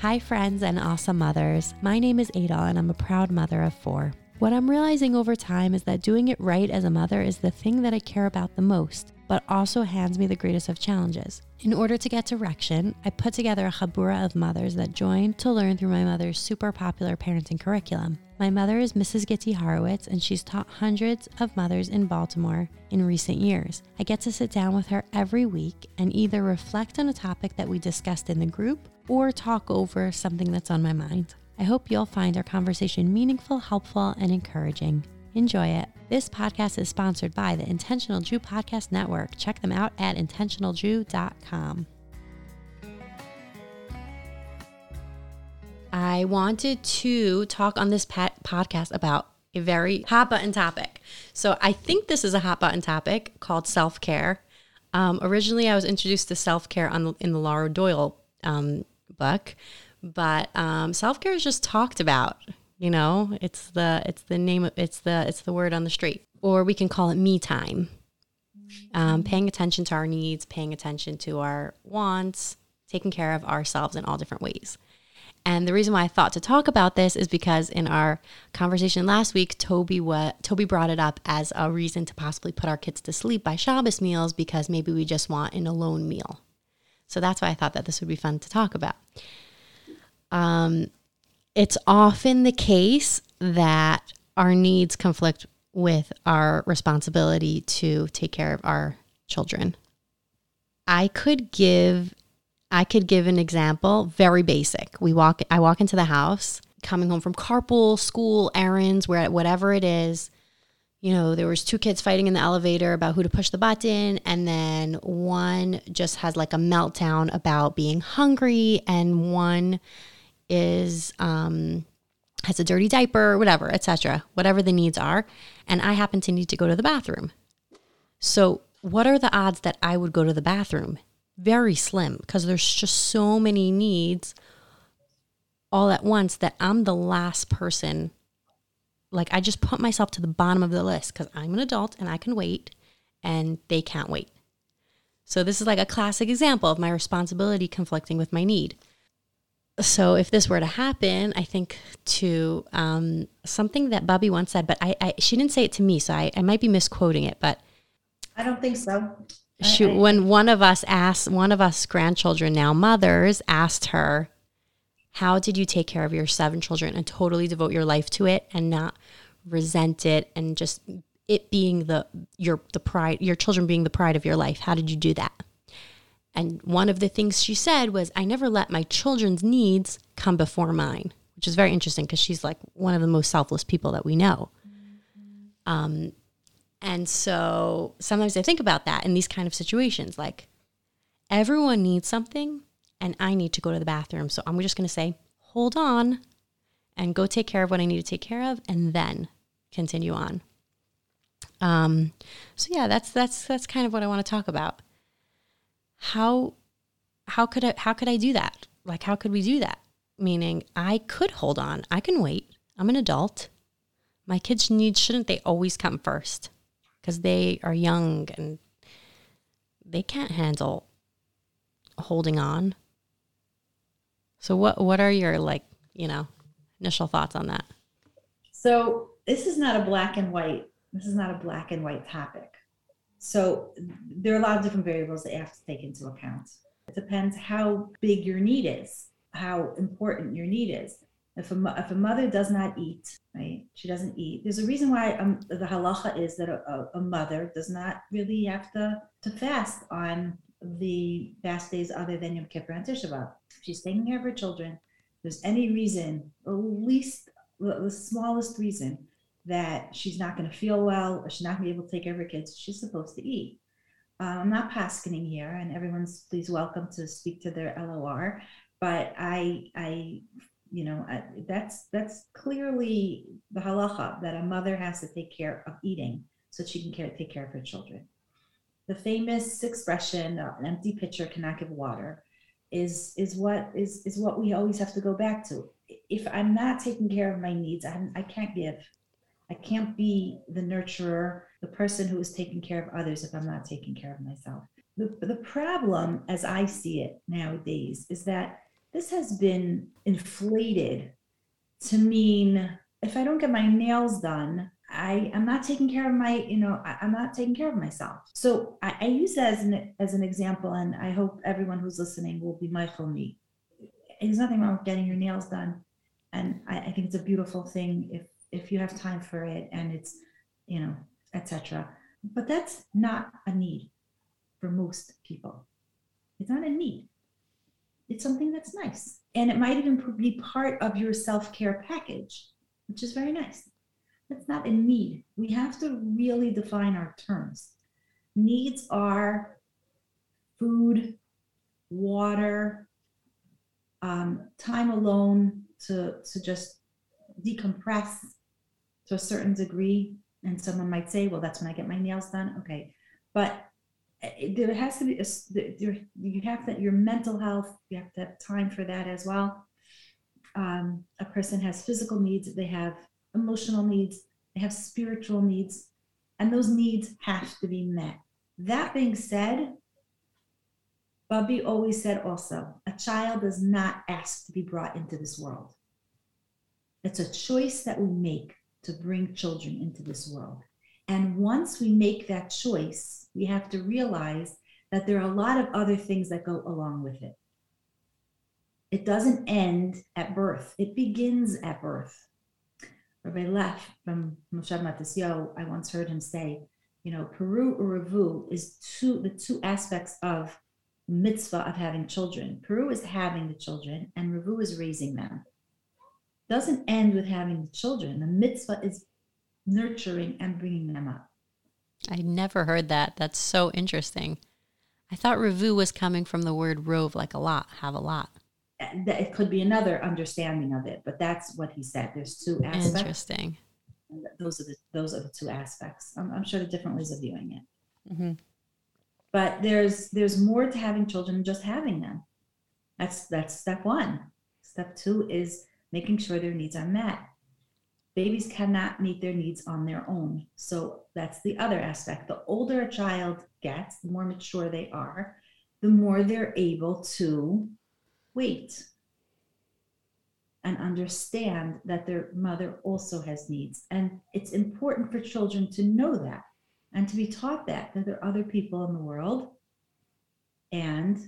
Hi, friends and awesome mothers. My name is Aidel, and I'm a proud mother of four. What I'm realizing over time is that doing it right as a mother is the thing that I care about the most, but also hands me the greatest of challenges. In order to get direction, I put together a chabura of mothers that joined to learn through my mother's super popular parenting curriculum. My mother is Mrs. Gitti Horowitz, and she's taught hundreds of mothers in Baltimore in recent years. I get to sit down with her every week and either reflect on a topic that we discussed in the group or talk over something that's on my mind. I hope you'll find our conversation meaningful, helpful, and encouraging. Enjoy it. This podcast is sponsored by the Intentional Jew Podcast Network. Check them out at intentionaljew.com. I wanted to talk on this podcast about a very hot button topic. So I think this is a hot button topic called self care. Um, originally, I was introduced to self care in the Laura Doyle um, book, but um, self care is just talked about. You know, it's the it's the name of it's the it's the word on the street, or we can call it me time. Um, paying attention to our needs, paying attention to our wants, taking care of ourselves in all different ways. And the reason why I thought to talk about this is because in our conversation last week, Toby what Toby brought it up as a reason to possibly put our kids to sleep by Shabbos meals because maybe we just want an alone meal. So that's why I thought that this would be fun to talk about. Um, it's often the case that our needs conflict with our responsibility to take care of our children. I could give I could give an example, very basic. We walk I walk into the house, coming home from carpool, school, errands, where whatever it is. You know, there was two kids fighting in the elevator about who to push the button and then one just has like a meltdown about being hungry and one is um has a dirty diaper, whatever, etc. Whatever the needs are, and I happen to need to go to the bathroom. So, what are the odds that I would go to the bathroom? very slim because there's just so many needs all at once that I'm the last person. Like, I just put myself to the bottom of the list because I'm an adult and I can wait and they can't wait. So, this is like a classic example of my responsibility conflicting with my need. So, if this were to happen, I think to um, something that Bubby once said, but I, I, she didn't say it to me, so I, I might be misquoting it, but I don't think so. She I, when one of us asked one of us grandchildren now mothers asked her how did you take care of your seven children? and totally devote your life to it and not resent it and just it being the your the pride your children being the pride of your life. How did you do that and one of the things she said was i never let my children's needs come before mine which is very interesting because she's like one of the most selfless people that we know um, and so sometimes I think about that in these kind of situations like everyone needs something and I need to go to the bathroom. So I'm just going to say, hold on and go take care of what I need to take care of and then continue on. Um, so yeah, that's that's that's kind of what I want to talk about. How how could I how could I do that? Like how could we do that? Meaning I could hold on. I can wait. I'm an adult. My kids' need shouldn't they always come first? because they are young and they can't handle holding on. So what what are your like, you know, initial thoughts on that? So this is not a black and white. This is not a black and white topic. So there are a lot of different variables that you have to take into account. It depends how big your need is, how important your need is. If a, if a mother does not eat, right, she doesn't eat. There's a reason why um, the halacha is that a, a, mother does not really have to, to fast on the fast days other than Yom Kippur and Tisha B'Av. If she's taking care of her children, there's any reason, the least, the smallest reason that she's not going to feel well or she's not going to be able to take care of her kids, she's supposed to eat. Uh, I'm not paskening here, and everyone's please welcome to speak to their LOR. But I, I you know that's that's clearly the halacha that a mother has to take care of eating so she can care, take care of her children the famous expression uh, an empty pitcher cannot give water is is what is is what we always have to go back to if i'm not taking care of my needs I'm, i can't give i can't be the nurturer the person who is taking care of others if i'm not taking care of myself the, the problem as i see it nowadays is that this has been inflated to mean if I don't get my nails done, I am not taking care of my, you know, I, am not taking care of myself. So I, I, use that as an as an example, and I hope everyone who's listening will be mindful of me. There's nothing wrong with getting your nails done, and I, I think it's a beautiful thing if if you have time for it, and it's, you know, etc. But that's not a need for most people. It's not a need. It's something that's nice, and it might even be part of your self care package, which is very nice that's not a need. We have to really define our terms. Needs are food, water, um, time alone to, to just decompress to a certain degree. And someone might say, well, that's when I get my nails done. Okay. But eh, there has to be, a, there, you have that your mental health, you have to have time for that as well. Um, a person has physical needs, they have emotional needs, they have spiritual needs, and those needs have to be met. That being said, Bubby always said also a child does not ask to be brought into this world. It's a choice that we make to bring children into this world. And once we make that choice, we have to realize that there are a lot of other things that go along with it. It doesn't end at birth, it begins at birth. Rabbi Leff from Moshav Matisyahu, I once heard him say, you know, Peru or Revu is two the two aspects of mitzvah of having children. Peru is having the children, and Revu is raising them. Doesn't end with having the children. The mitzvah is nurturing and bringing them up. I never heard that. That's so interesting. I thought Revu was coming from the word rove, like a lot, have a lot it could be another understanding of it, but that's what he said. There's two aspects. Interesting. Those are the those are the two aspects. I'm, I'm sure the different ways of viewing it. Mm-hmm. But there's there's more to having children than just having them. That's that's step one. Step two is making sure their needs are met. Babies cannot meet their needs on their own. So that's the other aspect. The older a child gets, the more mature they are, the more they're able to wait and understand that their mother also has needs. And it's important for children to know that and to be taught that, that there are other people in the world and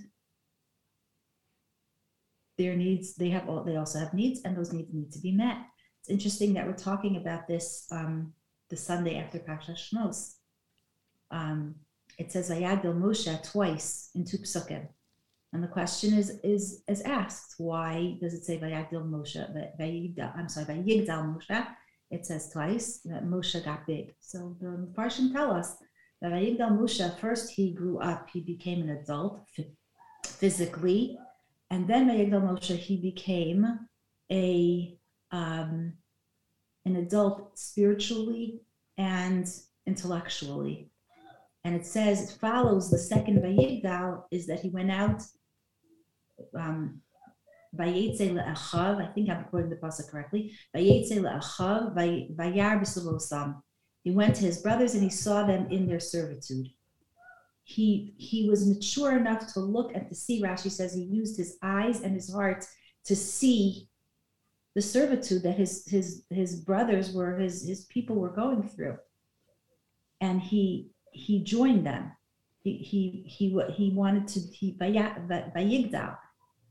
their needs, they have all, they also have needs and those needs need to be met. It's interesting that we're talking about this um, the Sunday after Parsha Shmos. Um, it says Vayagdil Moshe twice in two. And the question is is is asked, why does it say Vayagdil Moshe? I'm sorry, Vayigdal Moshe. It says twice that Moshe got big. So the Farshim tell us that Vayigdal Moshe, first he grew up, he became an adult physically, and then Vayigdal Moshe, he became a um, an adult spiritually and intellectually. And it says, it follows the second Vayigdal is that he went out um, I think I'm quoting the pasuk correctly. He went to his brothers and he saw them in their servitude. He he was mature enough to look and to see. Rashi says he used his eyes and his heart to see the servitude that his his his brothers were his his people were going through, and he he joined them. He he he he wanted to he vayigdal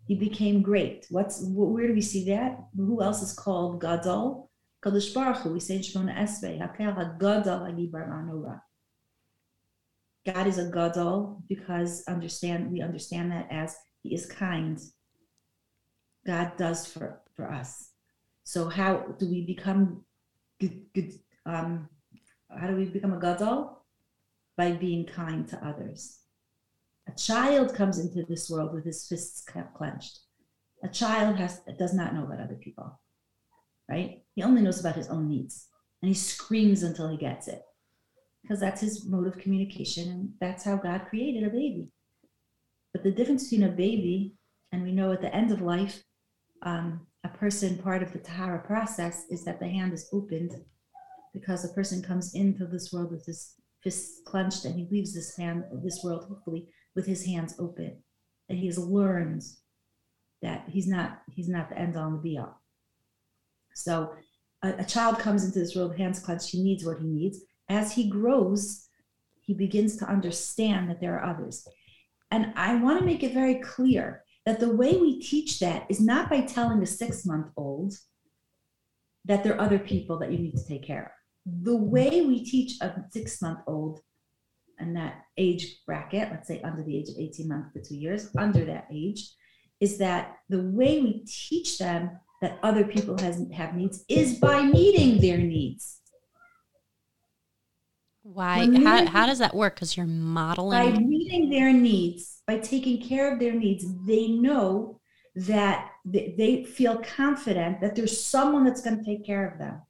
he became great. What's where do we see that? Who else is called Gadol? Kadosh Baruch Hu. We say in Shemona Esrei, Hakel HaGadol HaGibor V'HaNora. God is a Gadol because understand we understand that as He is kind. God does for for us. So how do we become good? um, how do we become a Gadol? By being kind to others. A child comes into this world with his fists clenched. A child has does not know about other people, right? He only knows about his own needs, and he screams until he gets it, because that's his mode of communication, and that's how God created a baby. But the difference between a baby and we know at the end of life, um, a person part of the Tahara process is that the hand is opened because a person comes into this world with his fists clenched and he leaves this hand, this world hopefully with his hands open. And he has learned that he's not he's not the end all and the be all. So a, a child comes into this world hands clenched. He needs what he needs. As he grows, he begins to understand that there are others. And I want to make it very clear that the way we teach that is not by telling a six month old that there are other people that you need to take care of. The way we teach a six month old and that age bracket, let's say under the age of 18 months to two years, under that age, is that the way we teach them that other people has, have needs is by meeting their needs. Why? How, how does that work? Because you're modeling. By meeting their needs, by taking care of their needs, they know that they feel confident that there's someone that's going to take care of them.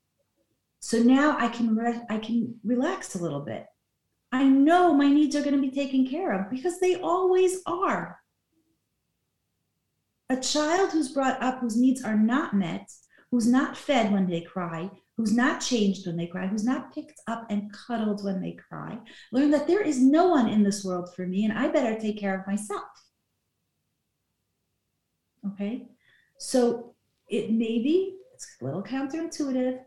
So now I can re- I can relax a little bit. I know my needs are going to be taken care of because they always are. A child who's brought up whose needs are not met, who's not fed when they cry, who's not changed when they cry, who's not picked up and cuddled when they cry, learn that there is no one in this world for me and I better take care of myself. Okay? So it may be it's a little counterintuitive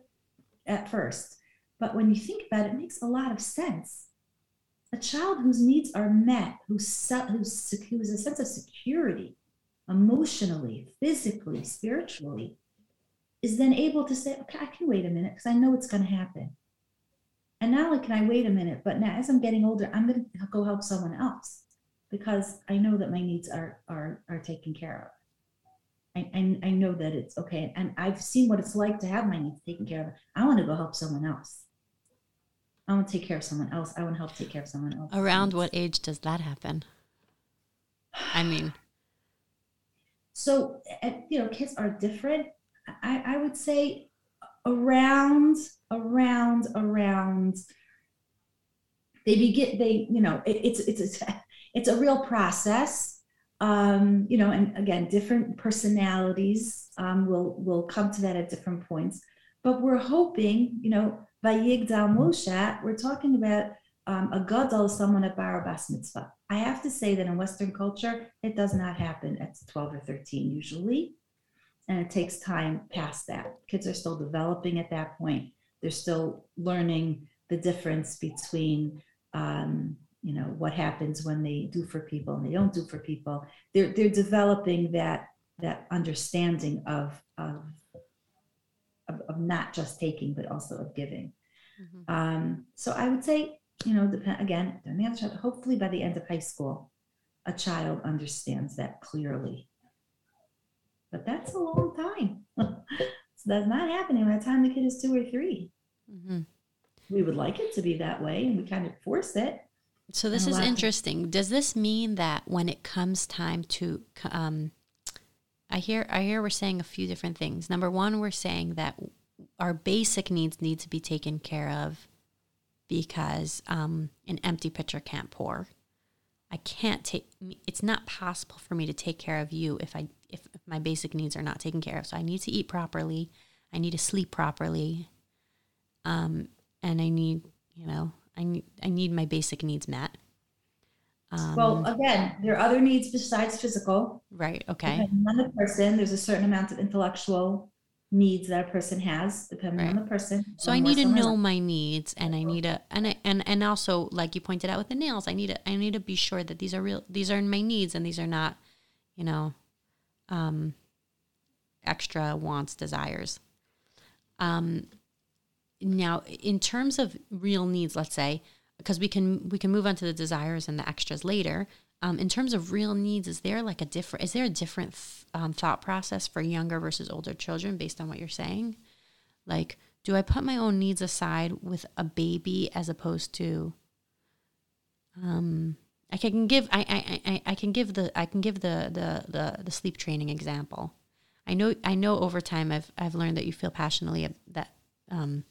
at first, but when you think about it, it makes a lot of sense. A child whose needs are met, who has a sense of security, emotionally, physically, spiritually, is then able to say, okay, I can wait a minute because I know it's going to happen. And not only can I wait a minute, but now as I'm getting older, I'm going to go help someone else because I know that my needs are are are taken care of. I, I, I know that it's okay. And I've seen what it's like to have my needs taken care of. I want to go help someone else. I want to take care of someone else. I want to help take care of someone else. Around what age does that happen? I mean, so you know, kids are different. I, I would say around, around, around. They begin. They you know, it, it's it's a, it's a real process. Um, you know, and again, different personalities um, will will come to that at different points. But we're hoping, you know, Vayigdal Moshe, we're talking about um, a gadol, someone at bar bas mitzvah. I have to say that in Western culture, it does not happen at 12 or 13 usually. And it takes time past that. Kids are still developing at that point. They're still learning the difference between, um, you know, what happens when they do for people and they don't do for people. They're, they're developing that, that understanding of, of, of, of not just taking, but also of giving. Mm-hmm. Um, so I would say you know, depend again, hopefully by the end of high school, a child understands that clearly. But that's a long time. so that's not happening by the time the kid is two or 3 mm-hmm. We would like it to be that way, and we kind of force it. So this is interesting. Does this mean that when it comes time to, um, I hear, I hear we're saying a few different things. Number one, we're saying that our basic needs need to be taken care of because um, an empty pitcher can't pour. I can't take. It's not possible for me to take care of you if I if, my basic needs are not taken care of. So I need to eat properly. I need to sleep properly. Um, and I need, you know, I need I need my basic needs met. Um, well, again, there are other needs besides physical. Right. Okay. Depending on the person, there's a certain amount of intellectual needs that a person has depending right. on the person so i need to know my needs and i need to and I, and and also like you pointed out with the nails i need to i need to be sure that these are real these are my needs and these are not you know um extra wants desires um now in terms of real needs let's say because we can we can move on to the desires and the extras later um, in terms of real needs, is there like a different is there a different th- um, thought process for younger versus older children based on what you're saying? Like, do I put my own needs aside with a baby as opposed to um, I can give I, I, I, I can give the I can give the, the the the sleep training example. I know I know over time I've I've learned that you feel passionately that um,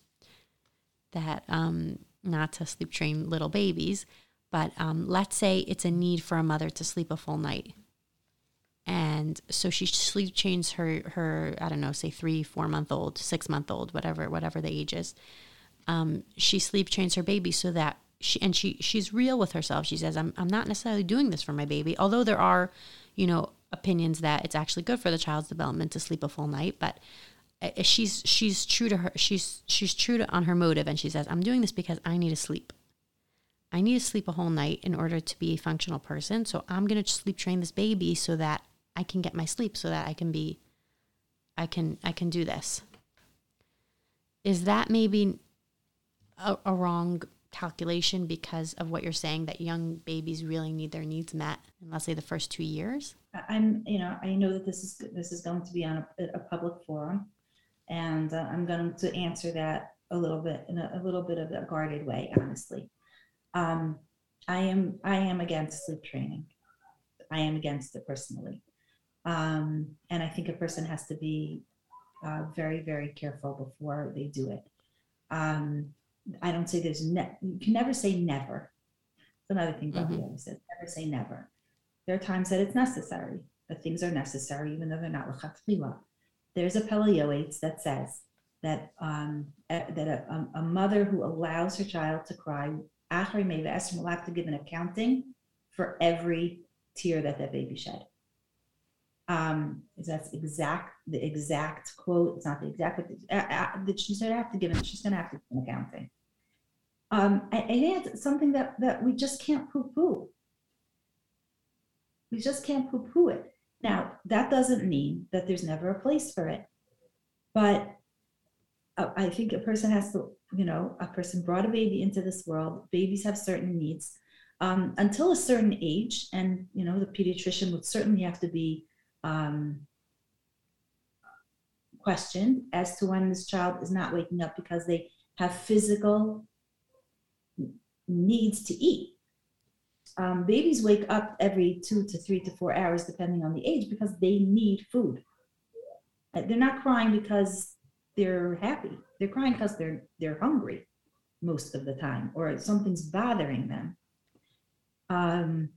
that um, not to sleep train little babies, but um, let's say it's a need for a mother to sleep a full night. And so she sleep trains her, her, I don't know, say three, four month old, six month old, whatever, whatever the age is. Um, she sleep trains her baby so that she, and she, she's real with herself. She says, I'm, I'm not necessarily doing this for my baby. Although there are, you know, opinions that it's actually good for the child's development to sleep a full night, but uh, she's she's true to her she's she's true to on her motive and she says i'm doing this because i need to sleep i need to sleep a whole night in order to be a functional person so i'm going to sleep train this baby so that i can get my sleep so that i can be i can i can do this is that maybe a, a wrong calculation because of what you're saying that young babies really need their needs met in let's say the first two years i'm you know i know that this is this is going to be on a, a public forum and uh, I'm going to answer that a little bit in a, a little bit of a guarded way, honestly. Um, I am I am against sleep training. I am against it personally, um, and I think a person has to be uh, very very careful before they do it. Um, I don't say there's ne- you can never say never. It's another thing Bubby mm-hmm. always says: never say never. There are times that it's necessary, that things are necessary, even though they're not lechatchila there's a Yoetz that says that um, that a, a, mother who allows her child to cry, Achri Meva will have to give an accounting for every tear that that baby shed. Um, that's exact the exact quote. It's not the exact, but uh, uh, that she's going to have to give it. She's going to have to give an accounting. Um, and, and it's something that that we just can't poo poo. We just can't poo poo it. Now, that doesn't mean that there's never a place for it. But I think a person has to, you know, a person brought a baby into this world. Babies have certain needs um, until a certain age. And, you know, the pediatrician would certainly have to be um, questioned as to when this child is not waking up because they have physical needs to eat um, babies wake up every two to three to four hours, depending on the age, because they need food. Uh, they're not crying because they're happy. They're crying because they're they're hungry most of the time, or something's bothering them. Um,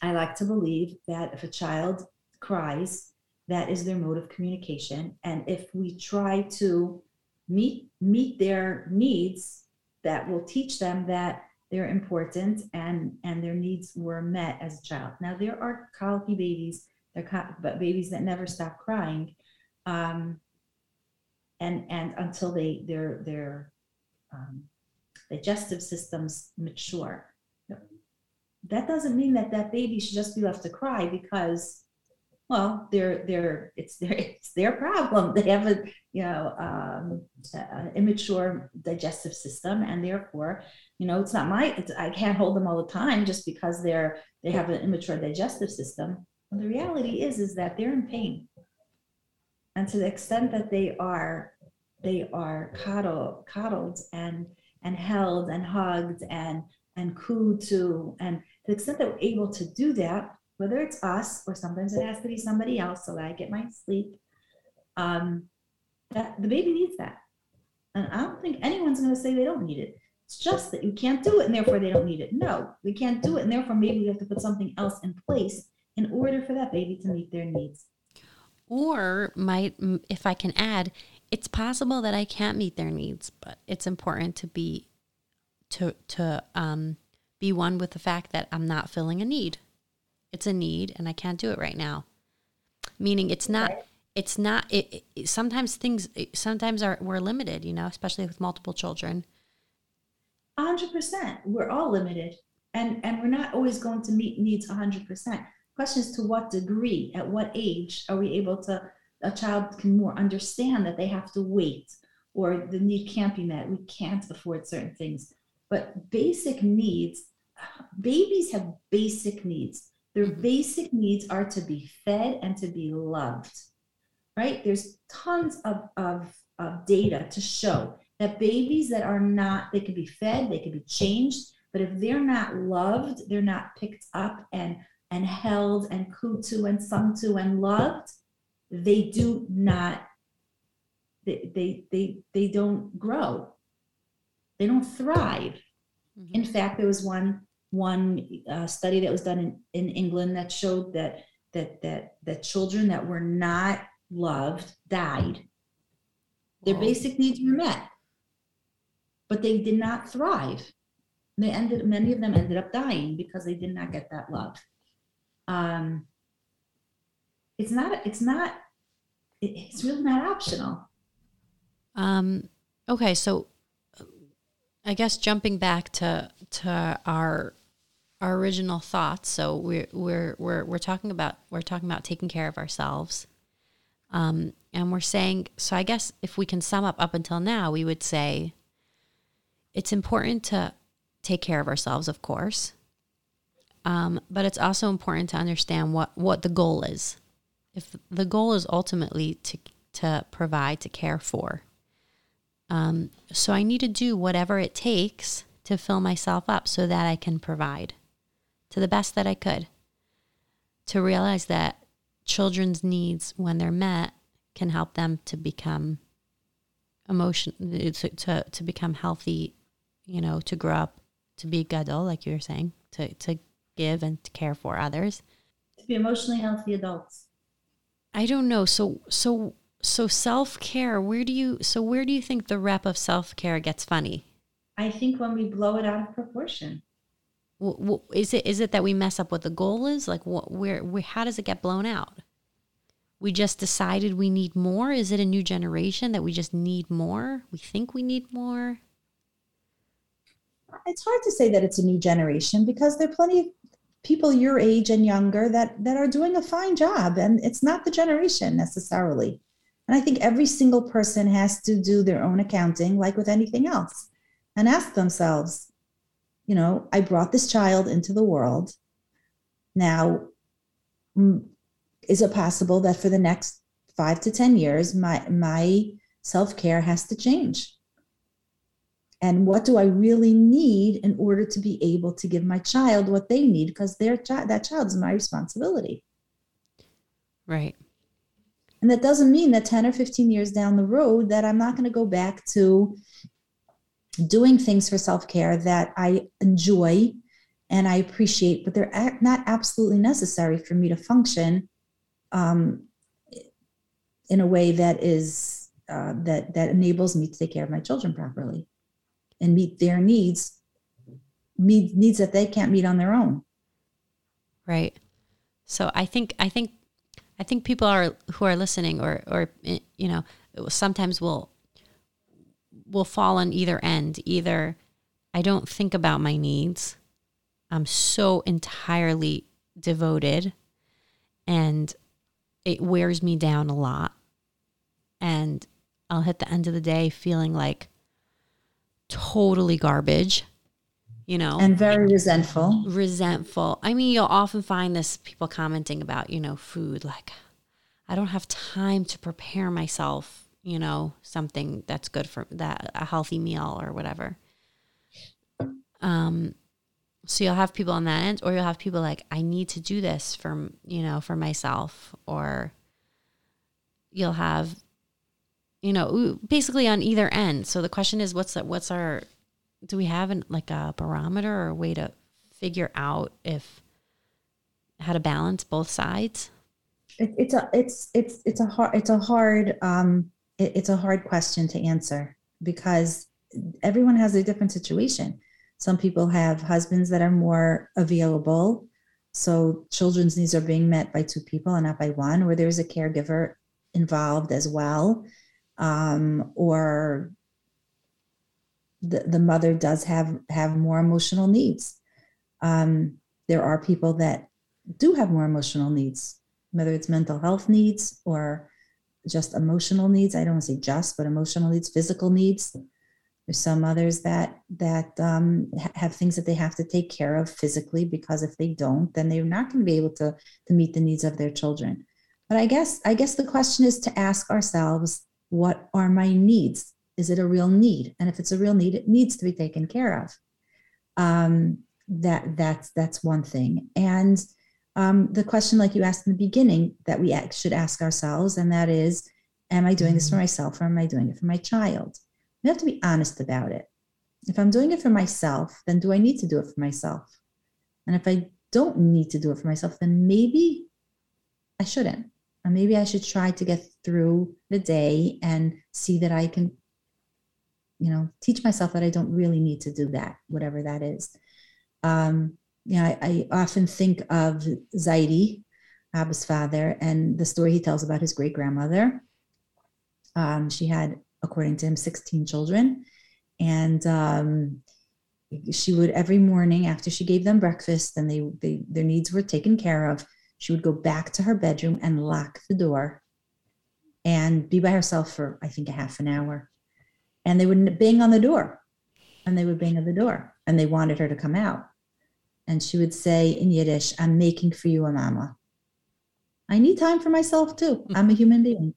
I like to believe that if a child cries, that is their mode of communication, and if we try to meet meet their needs, that will teach them that they're important and and their needs were met as a child. Now there are colicky babies, they're but babies that never stop crying, um, and and until they their their um, digestive systems mature. That doesn't mean that that baby should just be left to cry because well they're they're it's their it's their problem. They have a you know um, immature digestive system and therefore you know it's not my it's, i can't hold them all the time just because they're they have an immature digestive system. The reality is is that they're in pain. And to the extent that they are they are coddled coddled and and held and hugged and and cooed to and to the extent that we're able to do that whether it's us or sometimes it has to be somebody else so that I get my sleep. Um, that the baby needs that. And I don't think anyone's going to say they don't need it. It's just that you can't do it and therefore they don't need it. No, we can't do it and therefore maybe we have to put something else in place in order for that baby to meet their needs. Or might if I can add, it's possible that I can't meet their needs, but it's important to be to to um be one with the fact that I'm not filling a need. It's a need and I can't do it right now. Meaning it's not it's not it, it, sometimes things sometimes are we're limited, you know, especially with multiple children. 100%. We're all limited and and we're not always going to meet needs 100%. Question is to what degree, at what age are we able to a child can more understand that they have to wait or the need can't be met. We can't afford certain things. But basic needs, babies have basic needs. Their mm-hmm. basic needs are to be fed and to be loved, right? There's tons of, of, of data to show that babies that are not, they can be fed, they can be changed, but if they're not loved, they're not picked up and, and held and cooed to and sung to and loved, they do not, they, they, they, they don't grow. They don't thrive. Mm-hmm. In fact, there was one one uh, study that was done in, in England that showed that that that that children that were not loved died. Their basic needs were met, but they did not thrive. They ended many of them ended up dying because they did not get that love. Um, it's not it's not it's really not optional um okay so i guess jumping back to to our our original thoughts. So we're we're we're, we're talking about we're talking about taking care of ourselves. Um and we're saying so i guess if we can sum up up until now we would say it's important to take care of ourselves of course. Um, but it's also important to understand what what the goal is. If the goal is ultimately to to provide to care for. Um, so i need to do whatever it takes to fill myself up so that i can provide to the best that i could to realize that children's needs when they're met can help them to become emotion to, to, to become healthy you know to grow up to be good gadol like you were saying to, to give and to care for others to be emotionally healthy adults I don't know. So so so self care. Where do you so where do you think the rep of self care gets funny? I think when we blow it out of proportion. Is it is it that we mess up what the goal is? Like what where, where how does it get blown out? We just decided we need more. Is it a new generation that we just need more? We think we need more. It's hard to say that it's a new generation because there are plenty of people your age and younger that that are doing a fine job and it's not the generation necessarily and i think every single person has to do their own accounting like with anything else and ask themselves you know i brought this child into the world. Now is it possible that for the next 5 to 10 years my my self-care has to change? And what do i really need in order to be able to give my child what they need? Because their child that child is my responsibility. Right. And that doesn't mean that 10 or 15 years down the road that i'm not going to go back to doing things for self-care that i enjoy and i appreciate but they're not absolutely necessary for me to function um, in a way that is uh, that that enables me to take care of my children properly and meet their needs meet needs that they can't meet on their own. Right. So i think i think i think people are who are listening or or you know sometimes will will fall on either end either i don't think about my needs i'm so entirely devoted and it wears me down a lot and i'll hit the end of the day feeling like totally garbage, you know, and very resentful. Resentful. I mean, you'll often find this people commenting about, you know, food like, I don't have time to prepare myself, you know, something that's good for that, a healthy meal or whatever. Um, so you'll have people on that end, or you'll have people like, I need to do this for, you know, for myself, or you'll have you know, basically on either end. So the question is, what's that? What's our? Do we have an like a barometer or a way to figure out if how to balance both sides? It, it's a it's it's it's a hard it's a hard um it, it's a hard question to answer because everyone has a different situation. Some people have husbands that are more available, so children's needs are being met by two people and not by one, or there's a caregiver involved as well um, or the, the mother does have have more emotional needs um, there are people that do have more emotional needs whether it's mental health needs or just emotional needs i don't want to say just but emotional needs physical needs there's some others that that um, have things that they have to take care of physically because if they don't then they're not going to be able to to meet the needs of their children but i guess i guess the question is to ask ourselves what are my needs? Is it a real need? And if it's a real need, it needs to be taken care of. Um, that that's that's one thing. And um, the question, like you asked in the beginning, that we should ask ourselves, and that is, am I doing this for mm-hmm. myself or am I doing it for my child? We have to be honest about it. If I'm doing it for myself, then do I need to do it for myself? And if I don't need to do it for myself, then maybe I shouldn't or maybe I should try to get through the day and see that I can, you know, teach myself that I don't really need to do that, whatever that is. Um, you know, I, I often think of Zaidi, Abba's father, and the story he tells about his great grandmother. Um, she had, according to him, 16 children. And um, she would every morning after she gave them breakfast and they, they their needs were taken care of, she would go back to her bedroom and lock the door and be by herself for I think a half an hour. And they would bang on the door, and they would bang on the door, and they wanted her to come out. And she would say in Yiddish, "I'm making for you a mama." I need time for myself too. Mm. I'm a human being.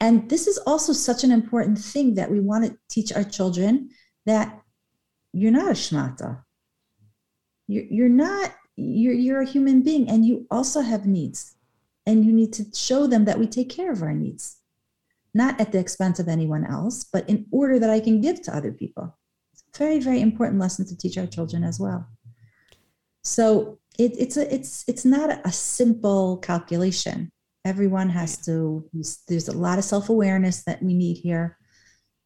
And this is also such an important thing that we want to teach our children that you're not a shmata. You're, you're not, you're, you're a human being and you also have needs. And you need to show them that we take care of our needs, not at the expense of anyone else, but in order that I can give to other people. It's a very, very important lesson to teach our children as well. So it, it's a, it's, it's not a simple calculation. Everyone has to there's a lot of self-awareness that we need here.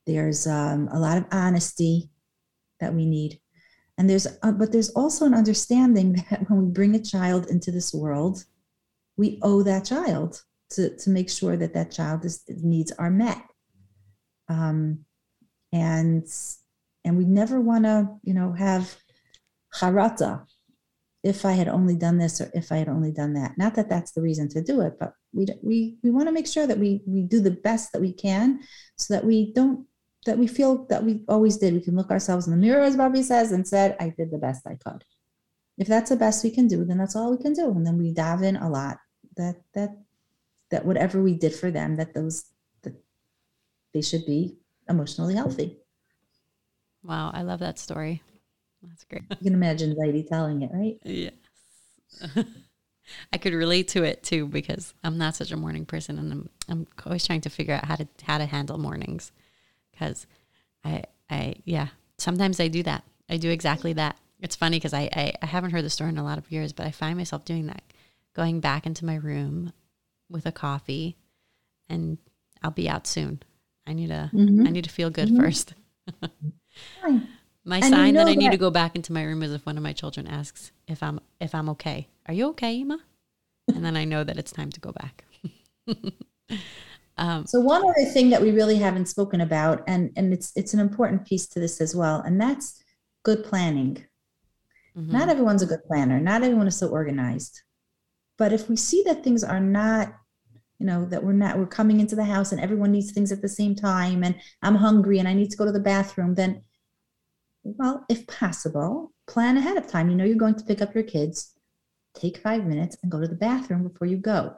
There's um, a lot of honesty that we need. And there's uh, but there's also an understanding that when we bring a child into this world we owe that child to, to make sure that that child's needs are met. Um, and and we never want to you know have charata if I had only done this or if I had only done that. Not that that's the reason to do it, but we we we want to make sure that we we do the best that we can, so that we don't that we feel that we always did. We can look ourselves in the mirror, as Bubby says, and said, "I did the best I could." If that's the best we can do, then that's all we can do, and then we dive in a lot. That that that whatever we did for them, that those that they should be emotionally healthy. Wow, I love that story. That's great. You can imagine Zaidi telling it, right? Yes. I could relate to it too because I'm not such a morning person, and I'm I'm always trying to figure out how to how to handle mornings, because I I yeah sometimes I do that I do exactly that. It's funny because I, I I haven't heard the story in a lot of years, but I find myself doing that, going back into my room with a coffee, and I'll be out soon. I need to mm-hmm. I need to feel good mm-hmm. first. My and sign that I need to go back into my room is if one of my children asks if I'm if I'm okay. Are you okay, Ima? And then I know that it's time to go back. um, so one other thing that we really haven't spoken about, and and it's it's an important piece to this as well, and that's good planning. Mm-hmm. Not everyone's a good planner. Not everyone is so organized. But if we see that things are not you know that we're not we're coming into the house and everyone needs things at the same time and i'm hungry and i need to go to the bathroom then well, if possible, plan ahead of time. You know, you're going to pick up your kids, take five minutes and go to the bathroom before you go.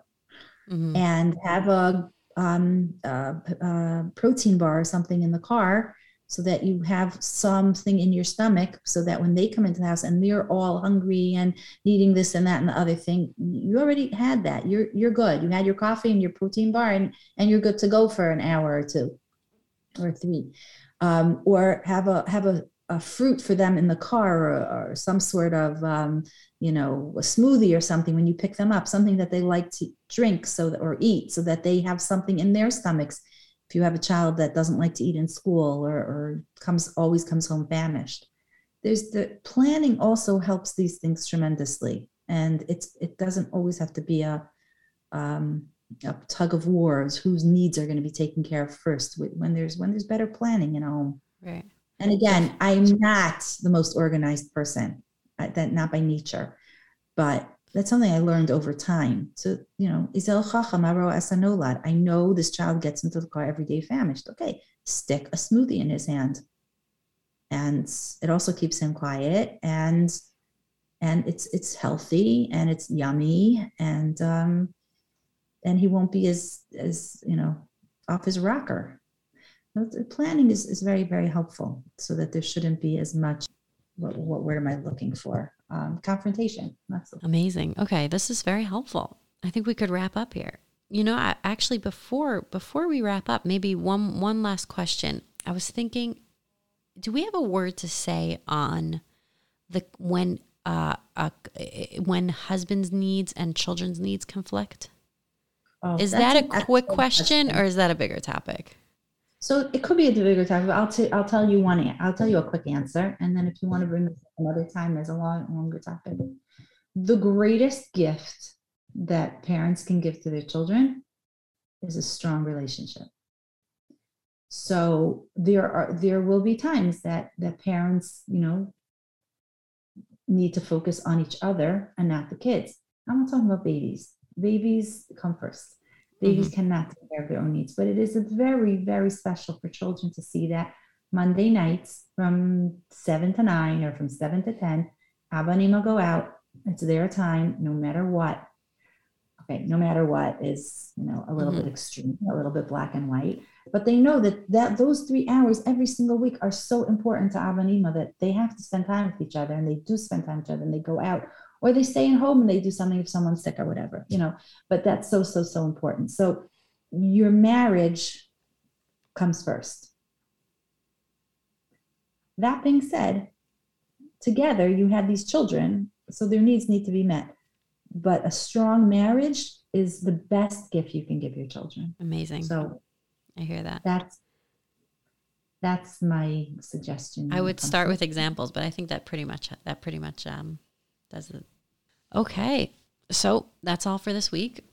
Mm-hmm. And have a, um, a, a protein bar or something in the car so that you have something in your stomach so that when they come into the house and they're all hungry and needing this and that and the other thing you already had that you're you're good you had your coffee and your protein bar and and you're good to go for an hour or two or three um, or have a have a a fruit for them in the car or, or some sort of um, you know a smoothie or something when you pick them up something that they like to drink so that, or eat so that they have something in their stomachs. If you have a child that doesn't like to eat in school or, or comes always comes home famished. There's the planning also helps these things tremendously. And it's it doesn't always have to be a um, a tug of war whose needs are going to be taken care of first when there's when there's better planning in a home. Right and again, I'm not the most organized person, uh, that not by nature, but that's something I learned over time. So, you know, I know this child gets into the car every day famished. Okay, stick a smoothie in his hand. And it also keeps him quiet and and it's it's healthy and it's yummy and um and he won't be as as you know off his rocker planning is, is very very helpful so that there shouldn't be as much what, what word am i looking for? Um, confrontation. That's amazing. Okay this is very helpful. I think we could wrap up here. You know I, actually before before we wrap up maybe one one last question. I was thinking do we have a word to say on the when uh, uh when husbands needs and children's needs conflict? Oh, is that a quick question, question or is that a bigger topic so it could be a bigger topic. I'll t- I'll tell you one. I'll tell you a quick answer, and then if you want to bring another time, there's a long longer topic. The greatest gift that parents can give to their children is a strong relationship. So there are there will be times that that parents, you know, need to focus on each other and not the kids. I'm not talking about babies. Babies come first. Babies mm-hmm. cannot take care of their own needs, but it is very, very special for children to see that Monday nights from seven to nine or from seven to 10, Abba and Ima go out. It's their time, no matter what. Okay, no matter what is, you know, a little mm-hmm. bit extreme, a little bit black and white. But they know that, that those three hours every single week are so important to Abba and Ima that they have to spend time with each other and they do spend time with each other and they go out or they stay at home and they do something if someone's sick or whatever, you know. But that's so, so, so important. So your marriage comes first that being said, together you had these children, so their needs need to be met. But a strong marriage is the best gift you can give your children. Amazing. So I hear that. That's that's my suggestion. I would start with examples, but I think that pretty much that pretty much um, does it. Okay, so that's all for this week.